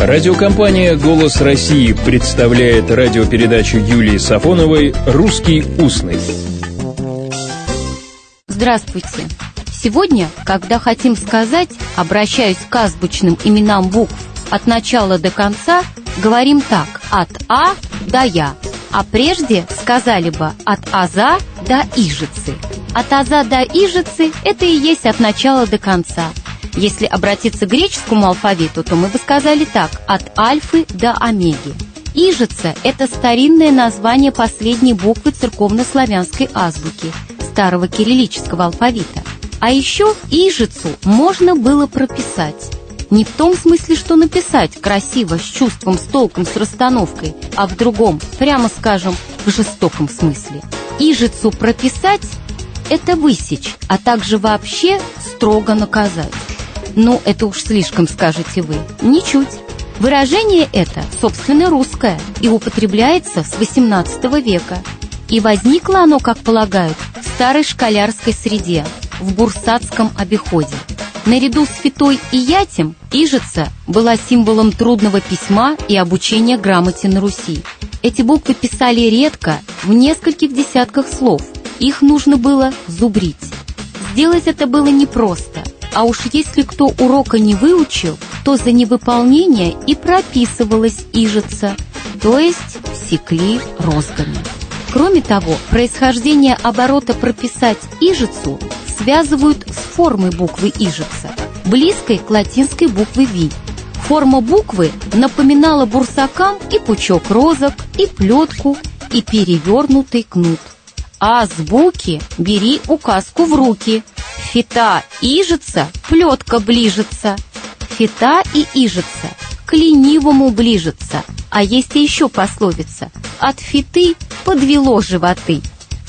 Радиокомпания «Голос России» представляет радиопередачу Юлии Сафоновой «Русский устный». Здравствуйте! Сегодня, когда хотим сказать, обращаюсь к азбучным именам букв от начала до конца, говорим так – от А до Я. А прежде сказали бы от Аза до Ижицы. От Аза до Ижицы – это и есть от начала до конца. Если обратиться к греческому алфавиту, то мы бы сказали так – от альфы до омеги. Ижица – это старинное название последней буквы церковнославянской азбуки, старого кириллического алфавита. А еще ижицу можно было прописать. Не в том смысле, что написать красиво, с чувством, с толком, с расстановкой, а в другом, прямо скажем, в жестоком смысле. Ижицу прописать – это высечь, а также вообще строго наказать. Ну, это уж слишком, скажете вы. Ничуть. Выражение это, собственно, русское и употребляется с XVIII века. И возникло оно, как полагают, в старой школярской среде – в бурсатском обиходе. Наряду с фитой и ятем Ижица была символом трудного письма и обучения грамоте на Руси. Эти буквы писали редко, в нескольких десятках слов. Их нужно было зубрить. Сделать это было непросто, а уж если кто урока не выучил, то за невыполнение и прописывалась Ижица, то есть секли розгами. Кроме того, происхождение оборота прописать Ижицу связывают с формой буквы Ижица, близкой к латинской букве Ви. Форма буквы напоминала бурсакам и пучок розок, и плетку, и перевернутый кнут. А с буки бери указку в руки. Фита ижица, плетка ближется. Фита и ижица к ленивому ближется. А есть еще пословица «От фиты подвело животы».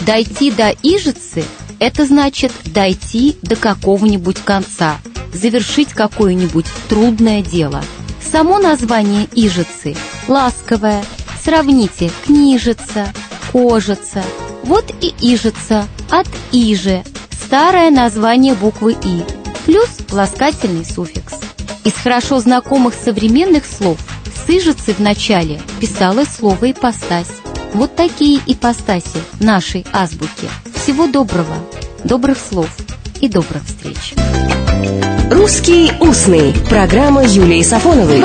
Дойти до ижицы это значит дойти до какого-нибудь конца, завершить какое-нибудь трудное дело. Само название Ижицы ласковое. Сравните книжица, кожица. Вот и Ижица от Иже, старое название буквы И, плюс ласкательный суффикс. Из хорошо знакомых современных слов с Ижицы в начале писалось слово «ипостась». Вот такие ипостаси нашей азбуки. Всего доброго, добрых слов и добрых встреч. «Русский устный» – программа Юлии Сафоновой.